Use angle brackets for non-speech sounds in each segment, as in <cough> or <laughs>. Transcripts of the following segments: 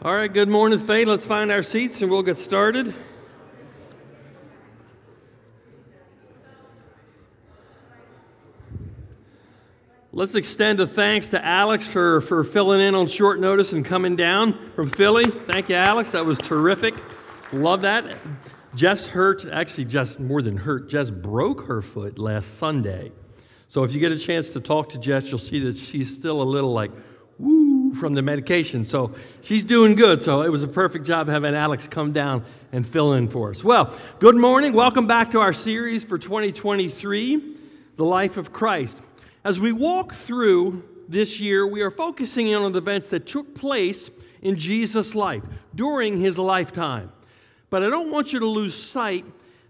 All right, good morning, Faith. Let's find our seats and we'll get started. Let's extend a thanks to Alex for, for filling in on short notice and coming down from Philly. Thank you, Alex. That was terrific. Love that. Jess hurt, actually, Jess more than hurt, Jess broke her foot last Sunday. So if you get a chance to talk to Jess, you'll see that she's still a little like, from the medication. So she's doing good. So it was a perfect job having Alex come down and fill in for us. Well, good morning. Welcome back to our series for 2023, The Life of Christ. As we walk through this year, we are focusing in on the events that took place in Jesus' life during his lifetime. But I don't want you to lose sight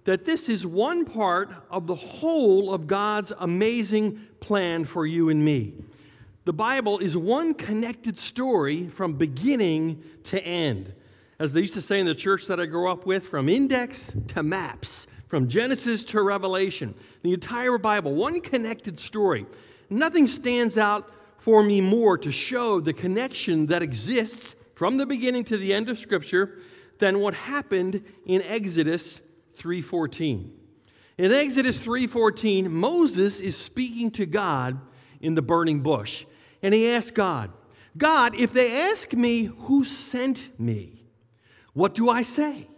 that this is one part of the whole of God's amazing plan for you and me. The Bible is one connected story from beginning to end. As they used to say in the church that I grew up with, from index to maps, from Genesis to Revelation, the entire Bible, one connected story. Nothing stands out for me more to show the connection that exists from the beginning to the end of Scripture than what happened in Exodus 3:14. In Exodus 3:14, Moses is speaking to God in the burning bush, and he asked God, "God, if they ask me who sent me, what do I say?"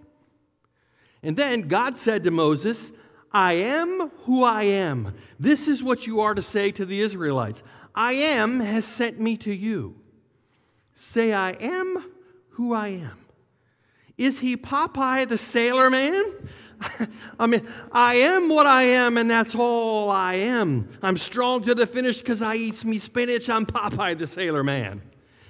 And then God said to Moses, I am who I am. This is what you are to say to the Israelites I am has sent me to you. Say, I am who I am. Is he Popeye the Sailor Man? <laughs> I mean, I am what I am, and that's all I am. I'm strong to the finish because I eats me spinach. I'm Popeye the Sailor Man.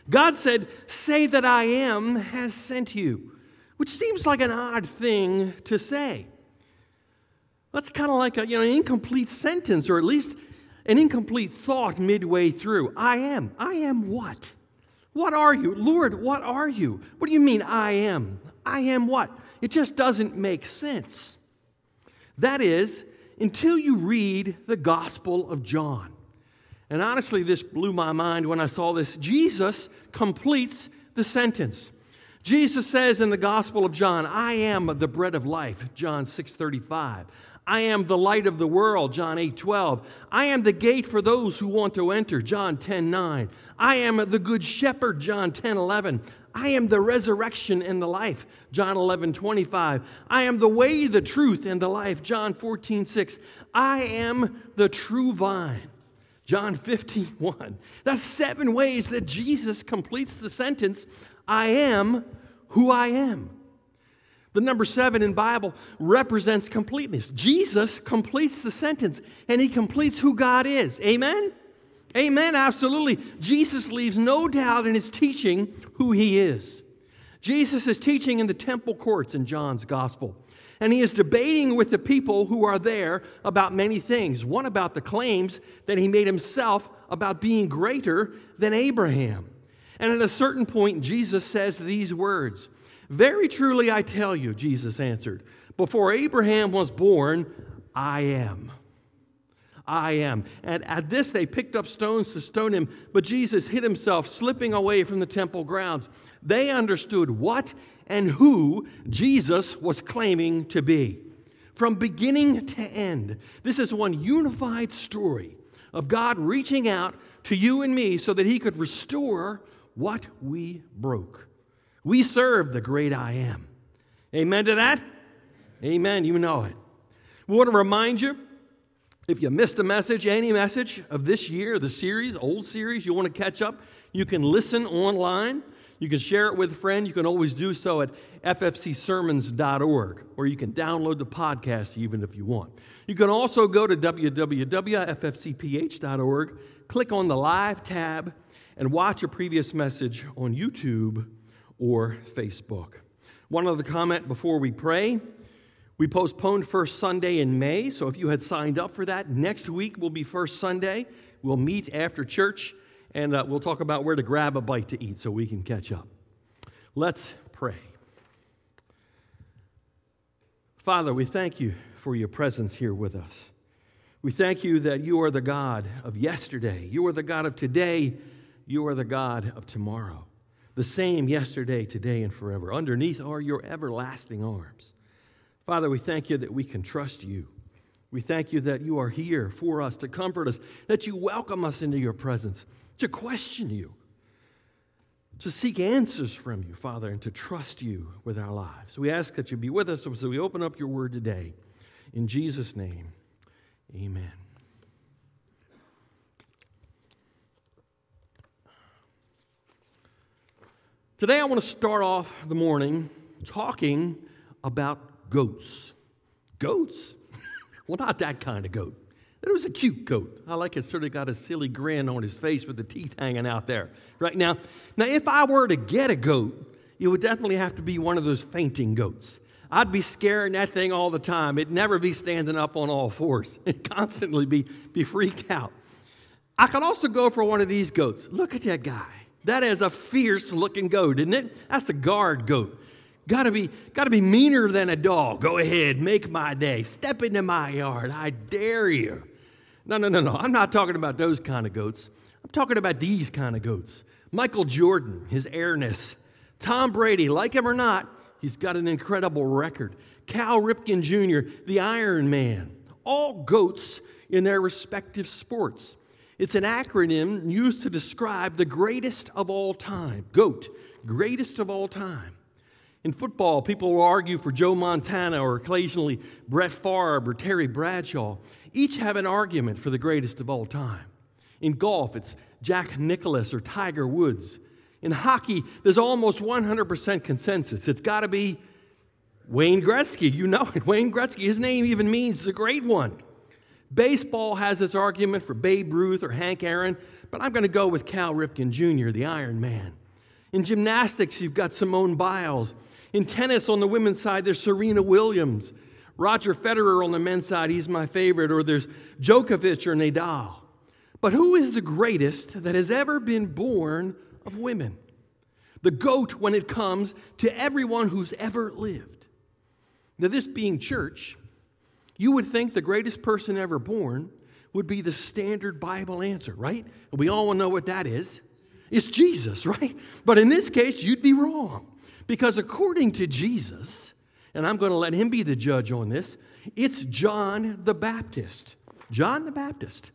God said, Say that I am has sent you, which seems like an odd thing to say. That's kind of like a, you know, an incomplete sentence, or at least an incomplete thought midway through. I am. I am what? What are you? Lord, what are you? What do you mean, I am? I am what? It just doesn't make sense. That is, until you read the Gospel of John. And honestly, this blew my mind when I saw this. Jesus completes the sentence. Jesus says in the Gospel of John, I am the bread of life, John 6:35. I am the light of the world, John 8 12. I am the gate for those who want to enter, John 10 9. I am the good shepherd, John 10 11. I am the resurrection and the life, John 11 25. I am the way, the truth, and the life, John 14 6. I am the true vine. John 15, 1. That's seven ways that Jesus completes the sentence I am who I am. The number seven in Bible represents completeness. Jesus completes the sentence and he completes who God is. Amen? Amen, absolutely. Jesus leaves no doubt in his teaching who he is. Jesus is teaching in the temple courts in John's gospel. And he is debating with the people who are there about many things. One about the claims that he made himself about being greater than Abraham. And at a certain point, Jesus says these words very truly I tell you, Jesus answered, before Abraham was born, I am. I am. And at this, they picked up stones to stone him, but Jesus hid himself, slipping away from the temple grounds. They understood what and who Jesus was claiming to be. From beginning to end, this is one unified story of God reaching out to you and me so that he could restore what we broke. We serve the great I am. Amen to that? Amen. You know it. We want to remind you if you missed a message, any message of this year, the series, old series, you want to catch up, you can listen online. You can share it with a friend. You can always do so at ffcsermons.org, or you can download the podcast even if you want. You can also go to www.ffcph.org, click on the live tab, and watch a previous message on YouTube or Facebook. One other comment before we pray. We postponed First Sunday in May, so if you had signed up for that, next week will be First Sunday. We'll meet after church and uh, we'll talk about where to grab a bite to eat so we can catch up. Let's pray. Father, we thank you for your presence here with us. We thank you that you are the God of yesterday, you are the God of today, you are the God of tomorrow. the same yesterday, today, and forever. Underneath are your everlasting arms. Father, we thank you that we can trust you. We thank you that you are here for us to comfort us, that you welcome us into your presence, to question you, to seek answers from you, Father, and to trust you with our lives. We ask that you be with us as we open up your word today. In Jesus' name, amen. Today, I want to start off the morning talking about goats. Goats? <laughs> Well, not that kind of goat. It was a cute goat. I like it sort of got a silly grin on his face with the teeth hanging out there. Right now, now if I were to get a goat, it would definitely have to be one of those fainting goats. I'd be scaring that thing all the time. It'd never be standing up on all fours. <laughs> It'd constantly be, be freaked out. I could also go for one of these goats. Look at that guy. That is a fierce looking goat, isn't it? That's a guard goat. Gotta be, gotta be meaner than a dog. Go ahead, make my day. Step into my yard. I dare you. No, no, no, no. I'm not talking about those kind of goats. I'm talking about these kind of goats. Michael Jordan, his airness. Tom Brady, like him or not, he's got an incredible record. Cal Ripken Jr., the Iron Man. All goats in their respective sports. It's an acronym used to describe the greatest of all time. GOAT, greatest of all time. In football, people will argue for Joe Montana or occasionally Brett Favre or Terry Bradshaw. Each have an argument for the greatest of all time. In golf, it's Jack Nicklaus or Tiger Woods. In hockey, there's almost 100% consensus. It's got to be Wayne Gretzky. You know it. Wayne Gretzky, his name even means the great one. Baseball has its argument for Babe Ruth or Hank Aaron, but I'm going to go with Cal Ripken Jr., the Iron Man. In gymnastics, you've got Simone Biles. In tennis, on the women's side, there's Serena Williams. Roger Federer on the men's side, he's my favorite. Or there's Djokovic or Nadal. But who is the greatest that has ever been born of women? The goat when it comes to everyone who's ever lived. Now, this being church, you would think the greatest person ever born would be the standard Bible answer, right? We all know what that is. It's Jesus, <laughs> right? But in this case, you'd be wrong. Because according to Jesus, and I'm going to let him be the judge on this, it's John the Baptist. John the Baptist.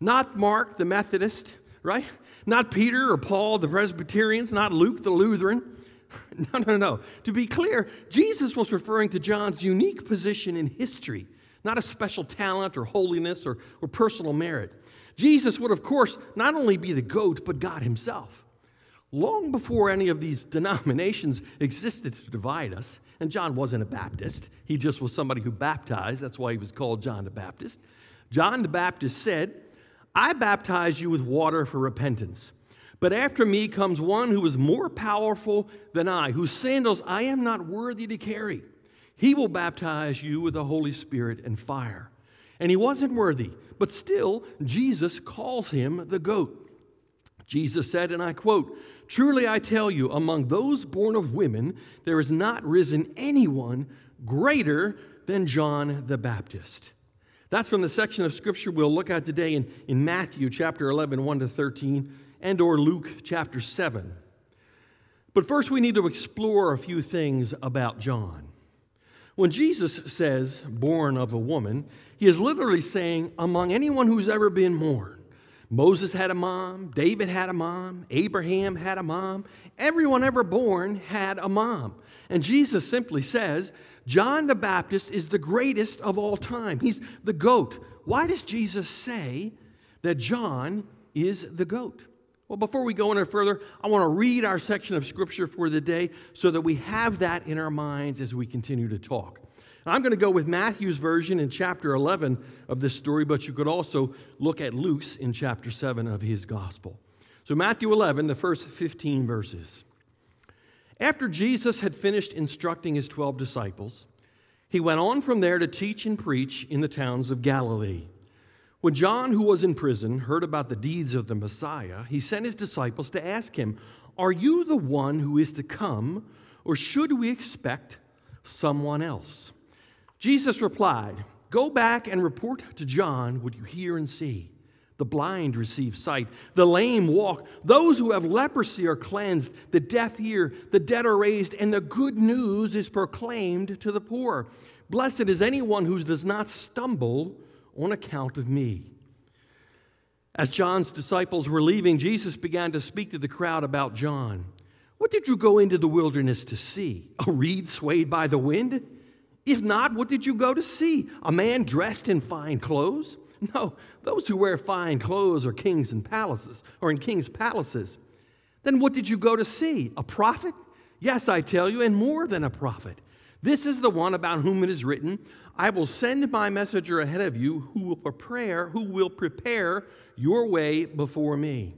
Not Mark the Methodist, right? Not Peter or Paul the Presbyterians, not Luke the Lutheran. <laughs> No, no, no. To be clear, Jesus was referring to John's unique position in history, not a special talent or holiness or, or personal merit. Jesus would, of course, not only be the goat, but God Himself. Long before any of these denominations existed to divide us, and John wasn't a Baptist, he just was somebody who baptized. That's why he was called John the Baptist. John the Baptist said, I baptize you with water for repentance. But after me comes one who is more powerful than I, whose sandals I am not worthy to carry. He will baptize you with the Holy Spirit and fire. And he wasn't worthy, but still, Jesus calls him the goat. Jesus said, and I quote, Truly I tell you, among those born of women, there has not risen anyone greater than John the Baptist. That's from the section of scripture we'll look at today in, in Matthew chapter 11, 1 to 13, and or Luke chapter 7. But first we need to explore a few things about John. When Jesus says, born of a woman, he is literally saying, among anyone who's ever been born. Moses had a mom, David had a mom, Abraham had a mom. Everyone ever born had a mom. And Jesus simply says, John the Baptist is the greatest of all time. He's the goat. Why does Jesus say that John is the goat? Well, before we go any further, I want to read our section of scripture for the day so that we have that in our minds as we continue to talk. I'm going to go with Matthew's version in chapter 11 of this story, but you could also look at Luke's in chapter 7 of his gospel. So, Matthew 11, the first 15 verses. After Jesus had finished instructing his 12 disciples, he went on from there to teach and preach in the towns of Galilee. When John, who was in prison, heard about the deeds of the Messiah, he sent his disciples to ask him, Are you the one who is to come, or should we expect someone else? Jesus replied, Go back and report to John what you hear and see. The blind receive sight. The lame walk. Those who have leprosy are cleansed. The deaf hear. The dead are raised. And the good news is proclaimed to the poor. Blessed is anyone who does not stumble on account of me. As John's disciples were leaving, Jesus began to speak to the crowd about John. What did you go into the wilderness to see? A reed swayed by the wind? If not, what did you go to see? A man dressed in fine clothes? No, those who wear fine clothes are kings and palaces, or in kings' palaces. Then what did you go to see? A prophet? Yes, I tell you, and more than a prophet. This is the one about whom it is written, I will send my messenger ahead of you who will prepare, who will prepare your way before me.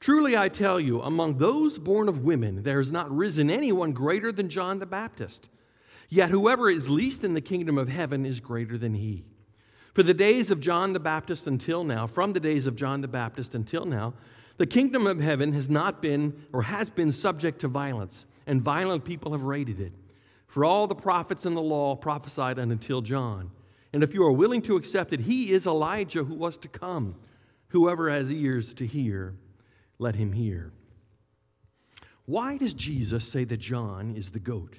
Truly I tell you, among those born of women, there has not risen anyone greater than John the Baptist. Yet whoever is least in the kingdom of heaven is greater than he. For the days of John the Baptist until now, from the days of John the Baptist until now, the kingdom of heaven has not been or has been subject to violence, and violent people have raided it. For all the prophets in the law prophesied until John. And if you are willing to accept it, he is Elijah who was to come. Whoever has ears to hear, let him hear. Why does Jesus say that John is the goat?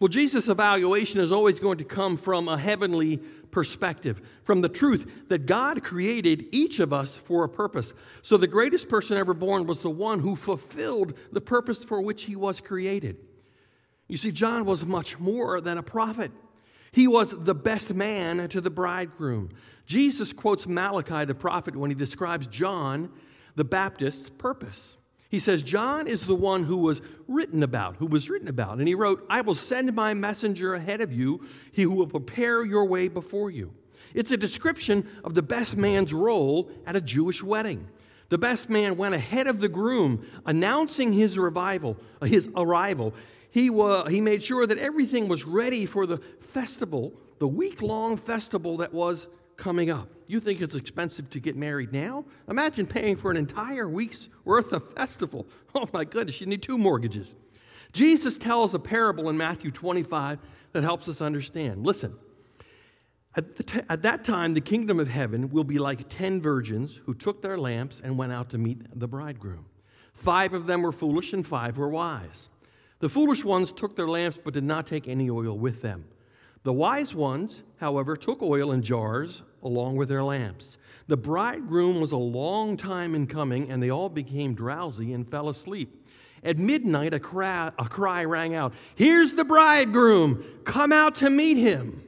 Well, Jesus' evaluation is always going to come from a heavenly perspective, from the truth that God created each of us for a purpose. So the greatest person ever born was the one who fulfilled the purpose for which he was created. You see, John was much more than a prophet. He was the best man to the bridegroom. Jesus quotes Malachi the prophet when he describes John the Baptist's purpose. He says, John is the one who was written about, who was written about. And he wrote, I will send my messenger ahead of you, he who will prepare your way before you. It's a description of the best man's role at a Jewish wedding. The best man went ahead of the groom, announcing his revival, his arrival. He, wa- he made sure that everything was ready for the festival, the week long festival that was coming up. You think it's expensive to get married now? Imagine paying for an entire week's worth of festival. <laughs> Oh my goodness, you need two mortgages. Jesus tells a parable in Matthew 25 that helps us understand. Listen, at, t- at, that time, the kingdom of heaven will be like ten virgins who took their lamps and went out to meet the bridegroom. Five of them were foolish, and five were wise. The foolish ones took their lamps but did not take any oil with them. The wise ones, however, took oil in jars along with their lamps. The bridegroom was a long time in coming, and they all became drowsy and fell asleep. At midnight, a cry, a cry rang out Here's the bridegroom! Come out to meet him!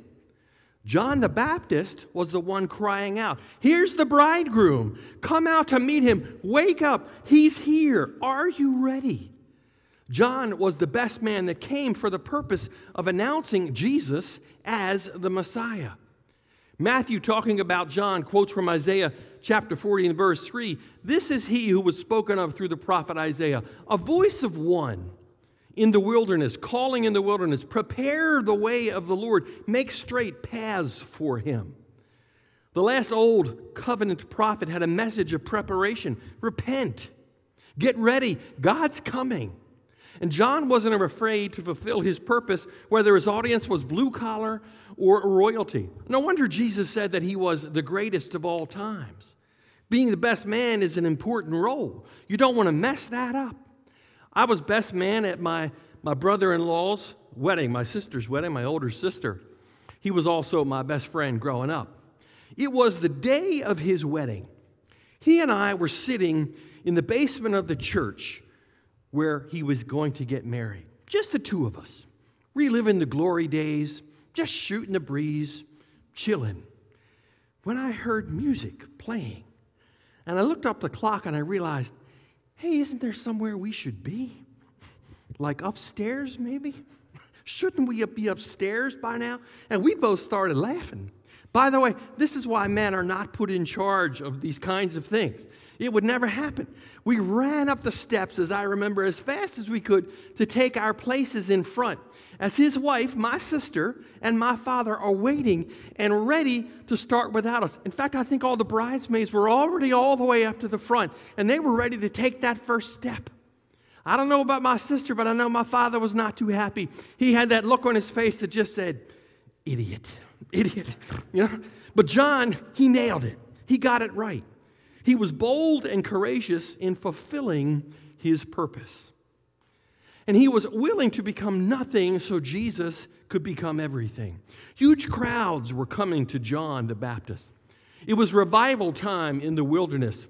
John the Baptist was the one crying out, Here's the bridegroom! Come out to meet him! Wake up! He's here! Are you ready? John was the best man that came for the purpose of announcing Jesus as the Messiah. Matthew, talking about John, quotes from Isaiah chapter 40 and verse 3 This is he who was spoken of through the prophet Isaiah, a voice of one in the wilderness, calling in the wilderness, prepare the way of the Lord, make straight paths for him. The last old covenant prophet had a message of preparation repent, get ready, God's coming. And John wasn't afraid to fulfill his purpose, whether his audience was blue collar or royalty. No wonder Jesus said that he was the greatest of all times. Being the best man is an important role. You don't want to mess that up. I was best man at my, my brother in law's wedding, my sister's wedding, my older sister. He was also my best friend growing up. It was the day of his wedding. He and I were sitting in the basement of the church where he was going to get married. Just the two of us, reliving the glory days, just shooting the breeze, chilling. When I heard music playing, and I looked up the clock and I realized, hey, isn't there somewhere we should be? <laughs> Like upstairs, maybe? <laughs> Shouldn't we be upstairs by now? And we both started laughing. By the way, this is why men are not put in charge of these kinds of things. It would never happen. We ran up the steps, as I remember, as fast as we could to take our places in front. As his wife, my sister, and my father are waiting and ready to start without us. In fact, I think all the bridesmaids were already all the way up to the front, and they were ready to take that first step. I don't know about my sister, but I know my father was not too happy. He had that look on his face that just said, idiot, idiot. You know? But John, he nailed it. He got it right. He was bold and courageous in fulfilling his purpose. And he was willing to become nothing so Jesus could become everything. Huge crowds were coming to John the Baptist. It was revival time in the wilderness.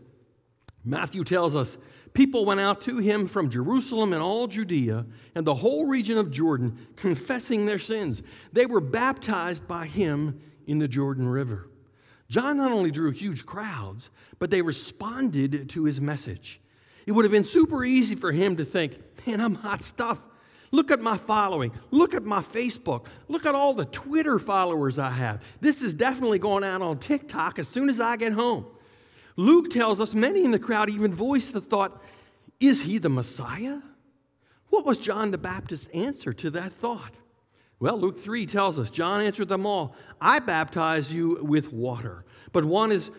Matthew tells us people went out to him from Jerusalem and all Judea and the whole region of Jordan, confessing their sins. They were baptized by him in the Jordan River. John not only drew huge crowds, but they responded to his message. It would have been super easy for him to think, man, I'm hot stuff. Look at my following. Look at my Facebook. Look at all the Twitter followers I have. This is definitely going out on TikTok as soon as I get home. Luke tells us many in the crowd even voiced the thought, is he the Messiah? What was John the Baptist's answer to that thought? Well, Luke 3 tells us John answered them all I baptize you with water, but one is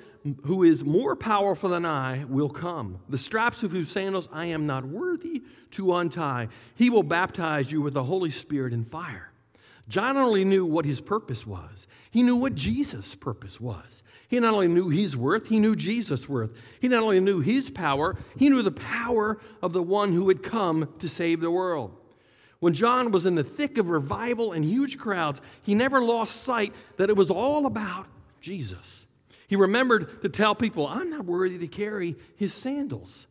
who is more powerful than I will come. The straps of whose sandals I am not worthy to untie. He will baptize you with the Holy Spirit and fire. John not only knew what his purpose was. He knew what Jesus' purpose was. He not only knew his worth, he knew Jesus' worth. He not only knew his power, he knew the power of the one who had come to save the world. When John was in the thick of revival and huge crowds, he never lost sight that it was all about Jesus. He remembered to tell people, I'm not worthy to carry his sandals.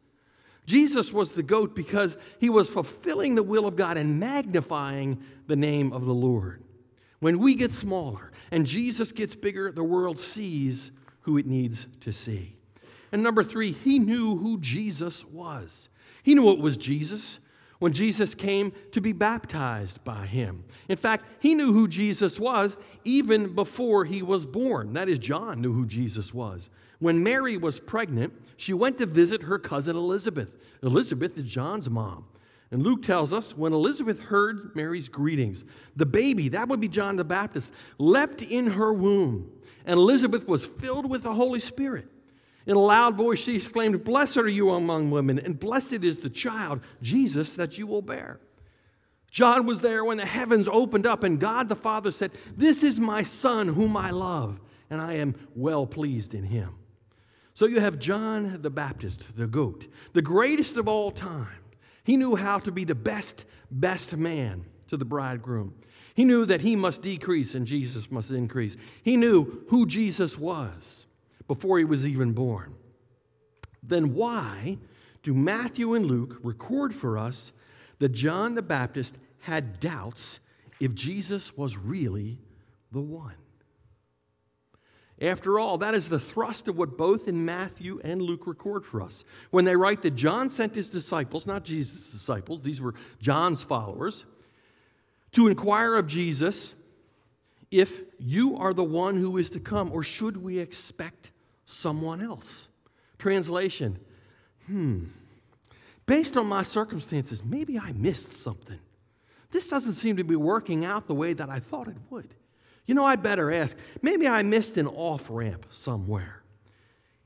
Jesus was the goat because he was fulfilling the will of God and magnifying the name of the Lord. When we get smaller and Jesus gets bigger, the world sees who it needs to see. And number three, he knew who Jesus was. He knew it was Jesus when Jesus came to be baptized by him. In fact, he knew who Jesus was even before he was born. That is, John knew who Jesus was. When Mary was pregnant, she went to visit her cousin Elizabeth. Elizabeth is John's mom. And Luke tells us when Elizabeth heard Mary's greetings, the baby, that would be John the Baptist, leapt in her womb. And Elizabeth was filled with the Holy Spirit. In a loud voice, she exclaimed, Blessed are you among women, and blessed is the child, Jesus, that you will bear. John was there when the heavens opened up, and God the Father said, This is my Son, whom I love, and I am well pleased in him. So you have John the Baptist, the goat, the greatest of all time. He knew how to be the best, best man to the bridegroom. He knew that he must decrease and Jesus must increase. He knew who Jesus was before he was even born. Then why do Matthew and Luke record for us that John the Baptist had doubts if Jesus was really the one? After all, that is the thrust of what both in Matthew and Luke record for us. When they write that John sent his disciples, not Jesus' disciples, these were John's followers, to inquire of Jesus if you are the one who is to come, or should we expect someone else? Translation Hmm, based on my circumstances, maybe I missed something. This doesn't seem to be working out the way that I thought it would. You know, I'd better ask. Maybe I missed an off ramp somewhere.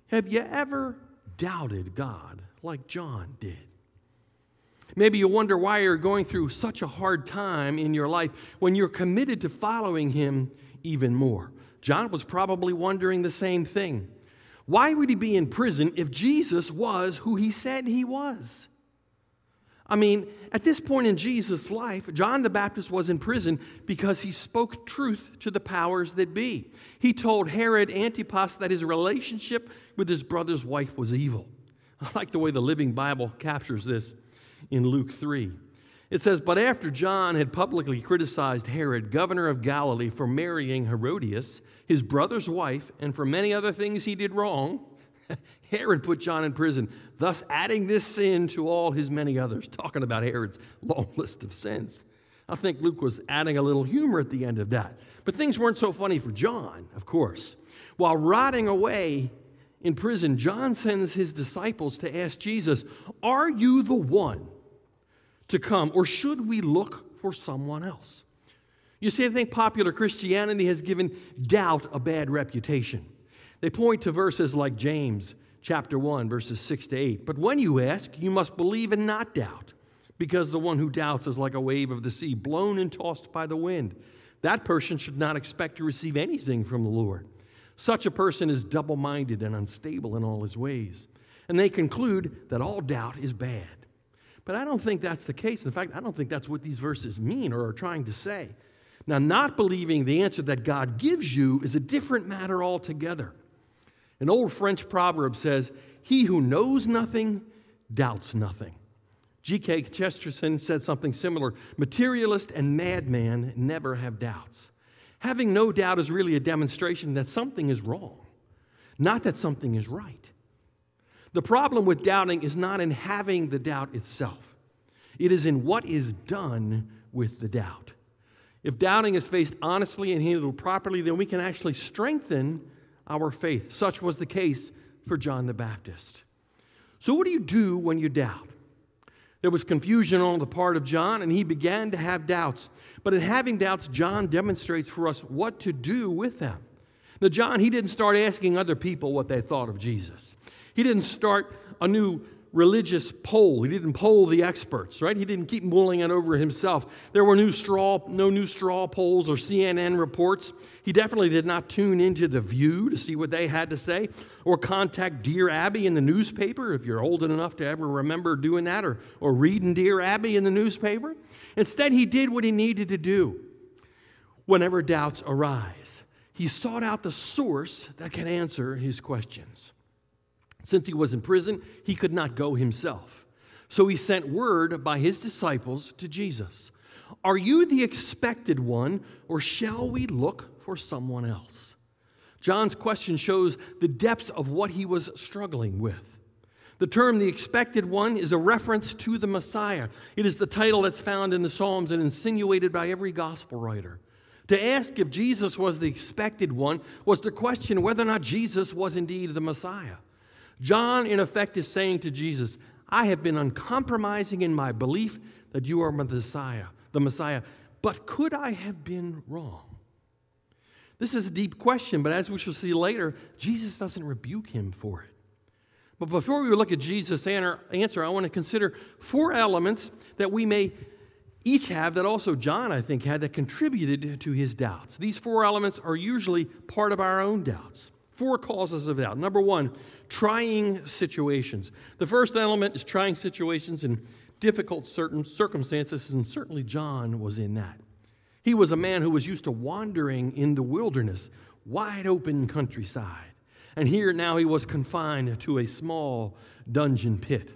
Have you ever doubted God like John did? Maybe you wonder why you're going through such a hard time in your life when you're committed to following Him even more. John was probably wondering the same thing. Why would he be in prison if Jesus was who he said he was? I mean, at this point in Jesus' life, John the Baptist was in prison because he spoke truth to the powers that be. He told Herod Antipas that his relationship with his brother's wife was evil. <laughs> I like the way the Living Bible captures this in Luke 3. It says, But after John had publicly criticized Herod, governor of Galilee, for marrying Herodias, his brother's wife, and for many other things he did wrong, <laughs> Herod put John in prison, thus adding this sin to all his many others, talking about Herod's long <laughs> list of sins. I think Luke was adding a little humor at the end of that. But things weren't so funny for John, of course. While rotting away in prison, John sends his disciples to ask Jesus, Are you the one to come, or should we look for someone else? You see, I think popular Christianity has given doubt a bad reputation. They point to verses like James chapter 1, verses 6 to 8. But when you ask, you must believe and not doubt, because the one who doubts is like a wave of the sea, blown and tossed by the wind. That person should not expect to receive anything from the Lord. Such a person is double minded and unstable in all his ways. And they conclude that all doubt is bad. But I don't think that's the case. In fact, I don't think that's what these verses mean or are trying to say. Now, not believing the answer that God gives you is a different matter altogether. An old French proverb says, He who knows nothing doubts nothing. G.K. Chesterton said something similar Materialist and madman never have doubts. Having no doubt is really a demonstration that something is wrong, not that something is right. The problem with doubting is not in having the doubt itself, it is in what is done with the doubt. If doubting is faced honestly and handled properly, then we can actually strengthen our faith. Such was the case for John the Baptist. So, what do you do when you doubt? There was confusion on the part of John, and he began to have doubts. But in having doubts, John demonstrates for us what to do with them. Now, John, he didn't start asking other people what they thought of Jesus. He didn't start a new religious poll. He didn't poll the experts, right? He didn't keep mulling it over himself. There were new straw, no new straw polls or CNN reports. He definitely did not tune into The View to see what they had to say or contact Dear Abby in the newspaper, if you're old enough to ever remember doing that or, or reading Dear Abby in the newspaper. Instead, he did what he needed to do whenever doubts arise. He sought out the source that can answer his questions. Since he was in prison, he could not go himself. So he sent word by his disciples to Jesus Are you the expected one, or shall we look for someone else? John's question shows the depths of what he was struggling with. The term the expected one is a reference to the Messiah. It is the title that's found in the Psalms and insinuated by every gospel writer. To ask if Jesus was the expected one was to question whether or not Jesus was indeed the Messiah. John, in effect, is saying to Jesus, I have been uncompromising in my belief that you are the Messiah, the Messiah, but could I have been wrong? This is a deep question, but as we shall see later, Jesus doesn't rebuke him for it. But before we look at Jesus' answer, I want to consider four elements that we may each have that also John, I think, had that contributed to his doubts. These four elements are usually part of our own doubts. Four causes of doubt. Number one, trying situations. The first element is trying situations in difficult certain circumstances, and certainly John was in that. He was a man who was used to wandering in the wilderness, wide open countryside. And here now he was confined to a small dungeon pit.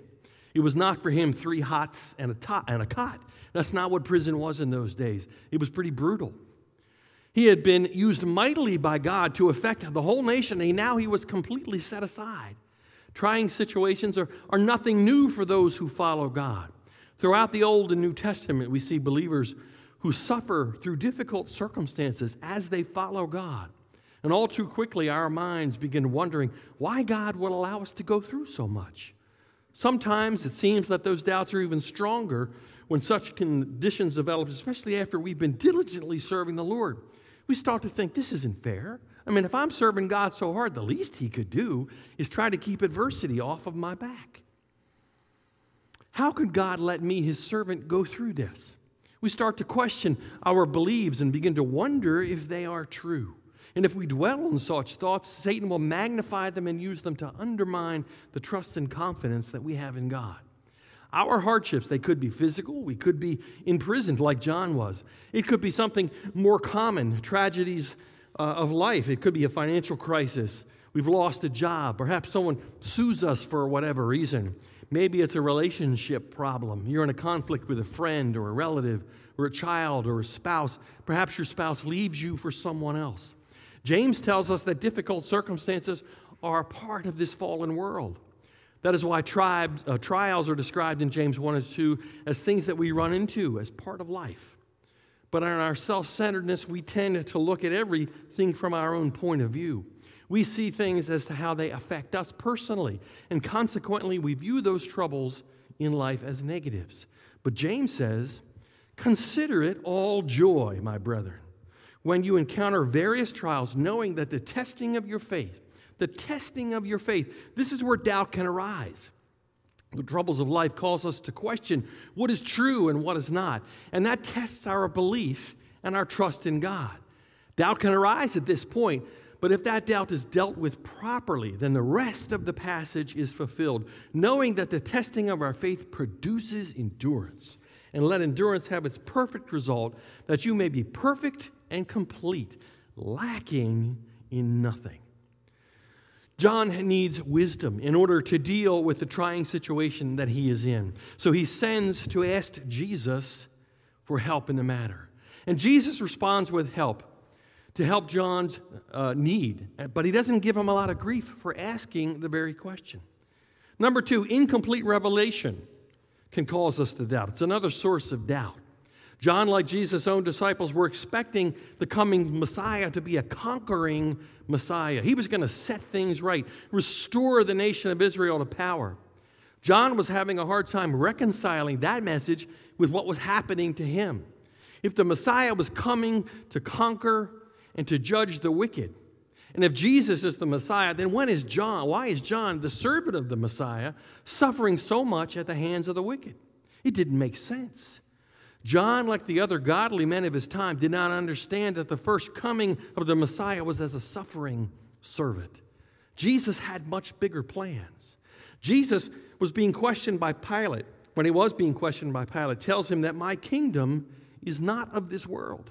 It was not for him three hots and a, and a cot. That's not what prison was in those days. It was pretty brutal. He had been used mightily by God to affect the whole nation, and now he was completely set aside. Trying situations are, are nothing new for those who follow God. Throughout the Old and New Testament, we see believers who suffer through difficult circumstances as they follow God. And all too quickly, our minds begin wondering why God would allow us to go through so much. Sometimes it seems that those doubts are even stronger when such conditions develop, especially after we've been diligently serving the Lord we start to think this isn't fair. I mean, if I'm serving God so hard, the least He could do is try to keep adversity off of my back. How could God let me, His servant, go through this? We start to question our beliefs and begin to wonder if they are true. And if we dwell on such thoughts, Satan will magnify them and use them to undermine the trust and confidence that we have in God. Our hardships, they could be physical, we could be imprisoned like John was. It could be something more common, tragedies uh, of life. It could be a financial crisis. We've lost a job. Perhaps someone sues us for whatever reason. Maybe it's a relationship problem. You're in a conflict with a friend or a relative or a child or a spouse. Perhaps your spouse leaves you for someone else. James tells us that difficult circumstances are part of this fallen world. That is why tribes, uh, trials are described in James 1 and 2 as things that we run into as part of life. But in our self centeredness, we tend to look at everything from our own point of view. We see things as to how they affect us personally, and consequently, we view those troubles in life as negatives. But James says, Consider it all joy, my brethren, when you encounter various trials, knowing that the testing of your faith the testing of your faith. This is where doubt can arise. The troubles of life cause us to question what is true and what is not, and that tests our belief and our trust in God. Doubt can arise at this point, But if that doubt is dealt with properly, then the rest of the passage is fulfilled, knowing that the testing of our faith produces endurance. And let endurance have its perfect result, that you may be perfect and complete, lacking in nothing. John needs wisdom in order to deal with the trying situation that he is in. So he sends to ask Jesus for help in the matter. And Jesus responds with help to help John's uh, need, but he doesn't give him a lot of grief for asking the very question. Number two, incomplete revelation can cause us to doubt. It's another source of doubt. John, like Jesus' own disciples, were expecting the coming Messiah to be a conquering Messiah. He was going to set things right, restore the nation of Israel to power. John was having a hard time reconciling that message with what was happening to him. If the Messiah was coming to conquer and to judge the wicked. And if Jesus is the Messiah, then when is John, why is John, the servant of the Messiah, suffering so much at the hands of the wicked? It didn't make sense. John, like the other godly men of his time, did not understand that the first coming of the Messiah was as a suffering servant. Jesus had much bigger plans. Jesus was being questioned by Pilate. When he was being questioned by Pilate, tells him that my kingdom is not of this world.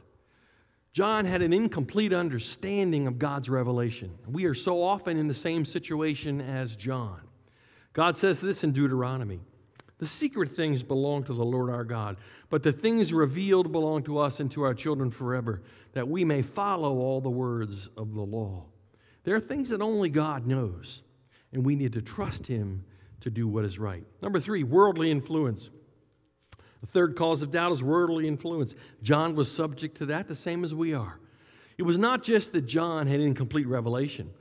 John had an incomplete understanding of God's revelation. We are so often in the same situation as John. God says this in Deuteronomy The secret things belong to the Lord our God, but the things revealed belong to us and to our children forever, that we may follow all the words of the law. There are things that only God knows, and we need to trust Him to do what is right. Number three, worldly influence. The third cause of doubt is worldly influence. John was subject to that the same as we are. It was not just that John had incomplete revelation,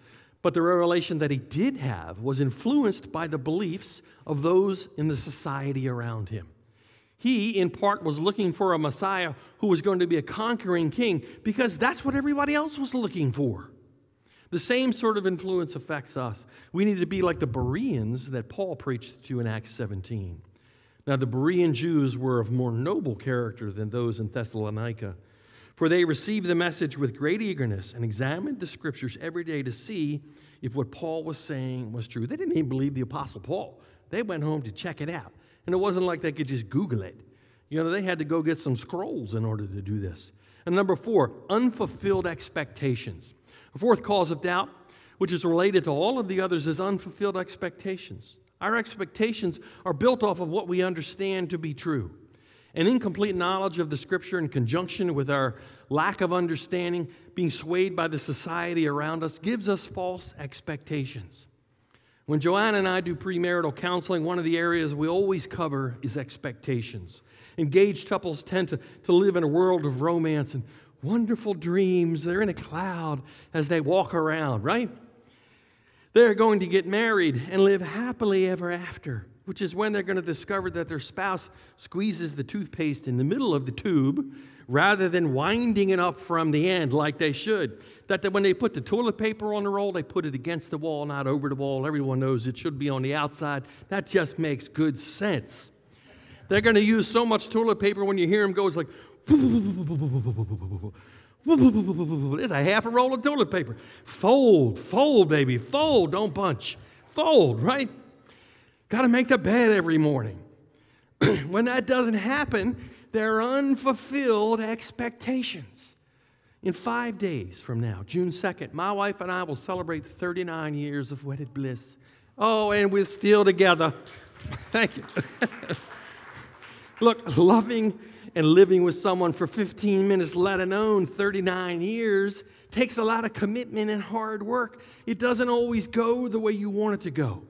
but the revelation that he did have was influenced by the beliefs of those in the society around him. He, in part, was looking for a Messiah who was going to be a conquering king because that's what everybody else was looking for. The same sort of influence affects us. We need to be like the Bereans that Paul preached to in Acts 17. Now, the Berean Jews were of more noble character than those in Thessalonica, for they received the message with great eagerness and examined the scriptures every day to see if what Paul was saying was true. They didn't even believe the Apostle Paul, they went home to check it out. And it wasn't like they could just Google it. You know, they had to go get some scrolls in order to do this. And number four, unfulfilled expectations. A fourth cause of doubt, which is related to all of the others, is unfulfilled expectations. Our expectations are built off of what we understand to be true. An incomplete knowledge of the scripture in conjunction with our lack of understanding, being swayed by the society around us, gives us false expectations. When Joanne and I do premarital counseling, one of the areas we always cover is expectations. Engaged couples tend to, to live in a world of romance and wonderful dreams. They're in a cloud as they walk around, right? They're going to get married and live happily ever after, which is when they're going to discover that their spouse squeezes the toothpaste in the middle of the tube rather than winding it up from the end like they should. That when they put the toilet paper on the roll, they put it against the wall, not over the wall. Everyone knows it should be on the outside. That just makes good sense. They're going to use so much toilet paper when you hear them go, it's like, there's a half a roll of toilet paper. Fold, fold, baby, fold, don't bunch. Fold, right? Got to make the bed every morning. <clears throat> when that doesn't happen, there are unfulfilled expectations. In five days from now, June 2nd, my wife and I will celebrate 39 years of wedded bliss. Oh, and we're still together. <laughs> Thank you. <laughs> Look, loving and living with someone for 15 minutes, let alone 39 years, takes a lot of commitment and hard work. It doesn't always go the way you want it to go.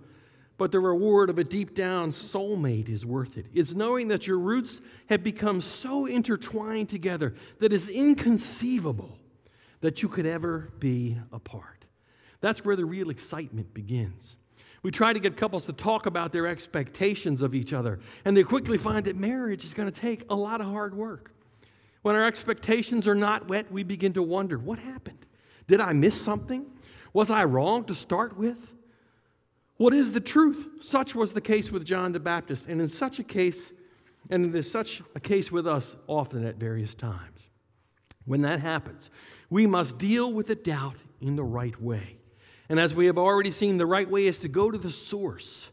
But the reward of a deep down soulmate is worth it. It's knowing that your roots have become so intertwined together that it's inconceivable that you could ever be apart. That's where the real excitement begins. We try to get couples to talk about their expectations of each other, and they quickly find that marriage is going to take a lot of hard work. When our expectations are not met, we begin to wonder what happened? Did I miss something? Was I wrong to start with? What is the truth? Such was the case with John the Baptist, and in such a case, and it is such a case with us often at various times. When that happens, we must deal with the doubt in the right way. And as we have already seen, the right way is to go to the source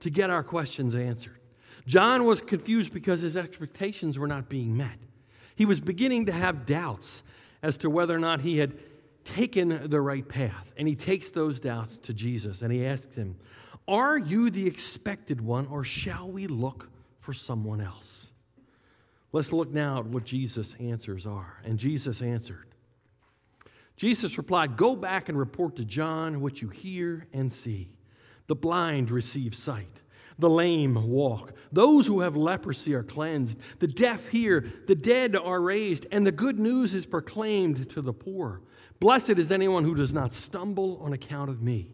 to get our questions answered. John was confused because his expectations were not being met. He was beginning to have doubts as to whether or not he had taken the right path. And he takes those doubts to Jesus and he asks him, Are you the expected one, or shall we look for someone else? Let's look now at what Jesus' answers are. And Jesus answered. Jesus replied, Go back and report to John what you hear and see. The blind receive sight the lame walk. Those who have leprosy are cleansed. The deaf hear. The dead are raised. And the good news is proclaimed to the poor. Blessed is anyone who does not stumble on account of me.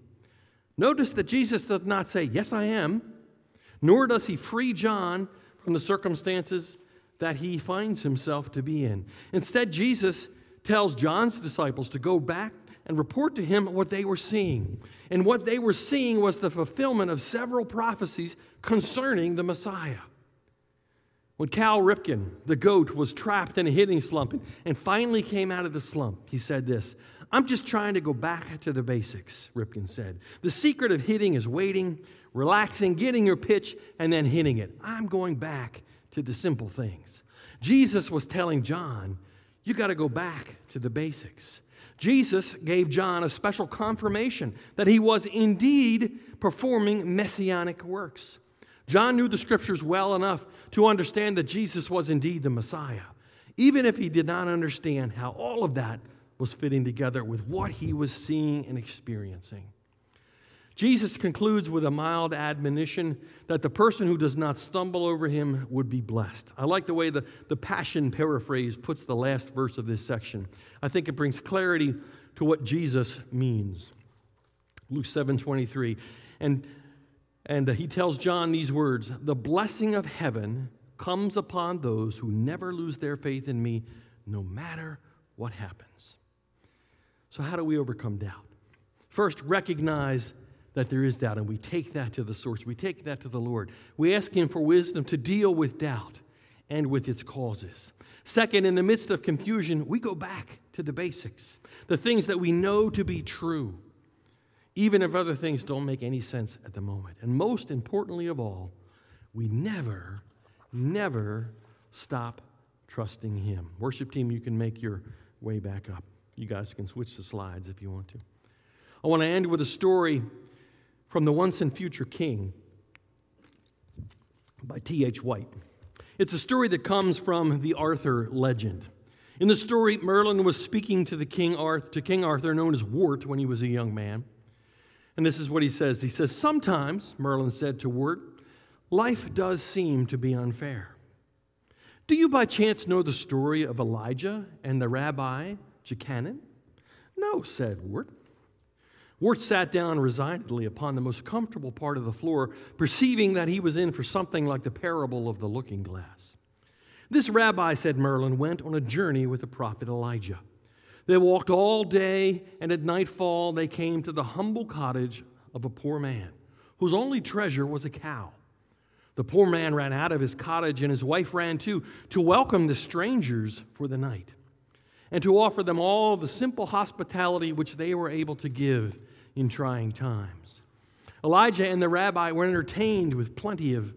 Notice that Jesus does not say, Yes, I am, nor does he free John from the circumstances that he finds himself to be in. Instead, Jesus tells John's disciples to go back and report to him what they were seeing. And what they were seeing was the fulfillment of several prophecies concerning the Messiah. When Cal Ripken, the goat, was trapped in a hitting slump and finally came out of the slump, he said this I'm just trying to go back to the basics, Ripken said. The secret of hitting is waiting, relaxing, getting your pitch, and then hitting it. I'm going back to the simple things. Jesus was telling John, You got to go back to the basics. Jesus gave John a special confirmation that he was indeed performing messianic works. John knew the scriptures well enough to understand that Jesus was indeed the Messiah, even if he did not understand how all of that was fitting together with what he was seeing and experiencing. Jesus concludes with a mild admonition that the person who does not stumble over him would be blessed. I like the way the, the Passion paraphrase puts the last verse of this section. I think it brings clarity to what Jesus means. Luke 7 23. And, and uh, he tells John these words The blessing of heaven comes upon those who never lose their faith in me, no matter what happens. So, how do we overcome doubt? First, recognize that there is doubt, and we take that to the source. We take that to the Lord. We ask Him for wisdom to deal with doubt and with its causes. Second, in the midst of confusion, we go back to the basics, the things that we know to be true, even if other things don't make any sense at the moment. And most importantly of all, we never, never stop trusting Him. Worship team, you can make your way back up. You guys can switch the slides if you want to. I want to end with a story from the Once and Future King by T.H. White. It's a story that comes from the Arthur legend. In the story, Merlin was speaking to, the King Arthur, to King Arthur, known as Wart, when he was a young man. And this is what he says. He says, Sometimes, Merlin said to Wart, life does seem to be unfair. Do you by chance know the story of Elijah and the rabbi Jachanan? No, said Wart. Wart sat down resignedly upon the most comfortable part of the floor, perceiving that he was in for something like the parable of the looking glass. This rabbi, said Merlin, went on a journey with the prophet Elijah. They walked all day, and at nightfall they came to the humble cottage of a poor man, whose only treasure was a cow. The poor man ran out of his cottage, and his wife ran too, to welcome the strangers for the night, and to offer them all the simple hospitality which they were able to give in trying times. Elijah and the rabbi were entertained with plenty of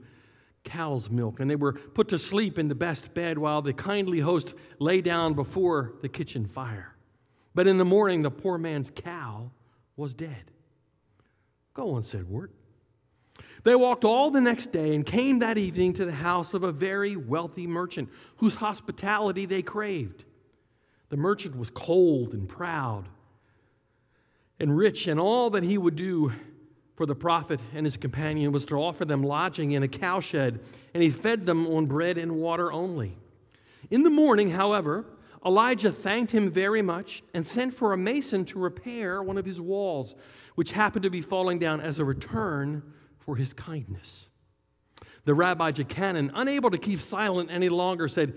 cow's milk, and they were put to sleep in the best bed while the kindly host lay down before the kitchen fire. But in the morning, the poor man's cow was dead. Go on, said Wart. They walked all the next day and came that evening to the house of a very wealthy merchant whose hospitality they craved. The merchant was cold and proud and rich, and all that he would do for the prophet and his companion was to offer them lodging in a cowshed, and he fed them on bread and water only. In the morning, however, Elijah thanked him very much and sent for a mason to repair one of his walls, which happened to be falling down as a return for his kindness. The rabbi Jachanan, unable to keep silent any longer, said,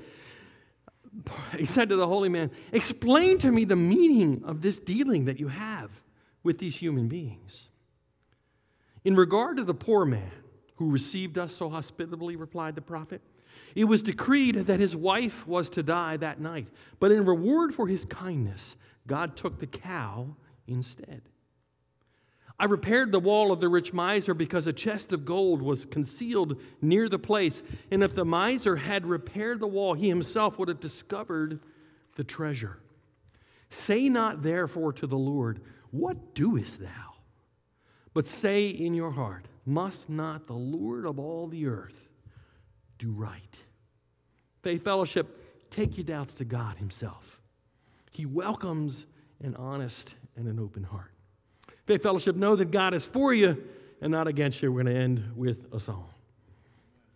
he said to the holy man, Explain to me the meaning of this dealing that you have with these human beings. In regard to the poor man who received us so hospitably, replied the prophet, it was decreed that his wife was to die that night. But in reward for his kindness, God took the cow instead. I repaired the wall of the rich miser because a chest of gold was concealed near the place. And if the miser had repaired the wall, he himself would have discovered the treasure. Say not therefore to the Lord, What doest thou? But say in your heart, Must not the Lord of all the earth do right? Faith Fellowship, take your doubts to God Himself. He welcomes an honest and an open heart. Faith Fellowship, know that God is for you and not against you. We're going to end with a song.